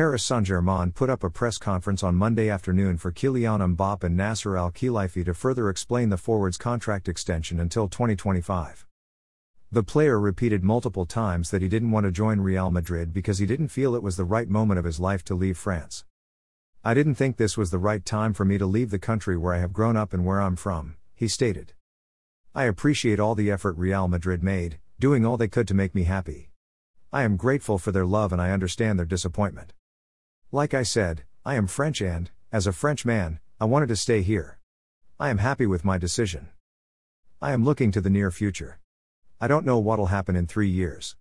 Paris Saint Germain put up a press conference on Monday afternoon for Kylian Mbappe and Nasser Al Khelaifi to further explain the forward's contract extension until 2025. The player repeated multiple times that he didn't want to join Real Madrid because he didn't feel it was the right moment of his life to leave France. I didn't think this was the right time for me to leave the country where I have grown up and where I'm from, he stated. I appreciate all the effort Real Madrid made, doing all they could to make me happy. I am grateful for their love and I understand their disappointment. Like I said, I am French and, as a French man, I wanted to stay here. I am happy with my decision. I am looking to the near future. I don't know what'll happen in three years.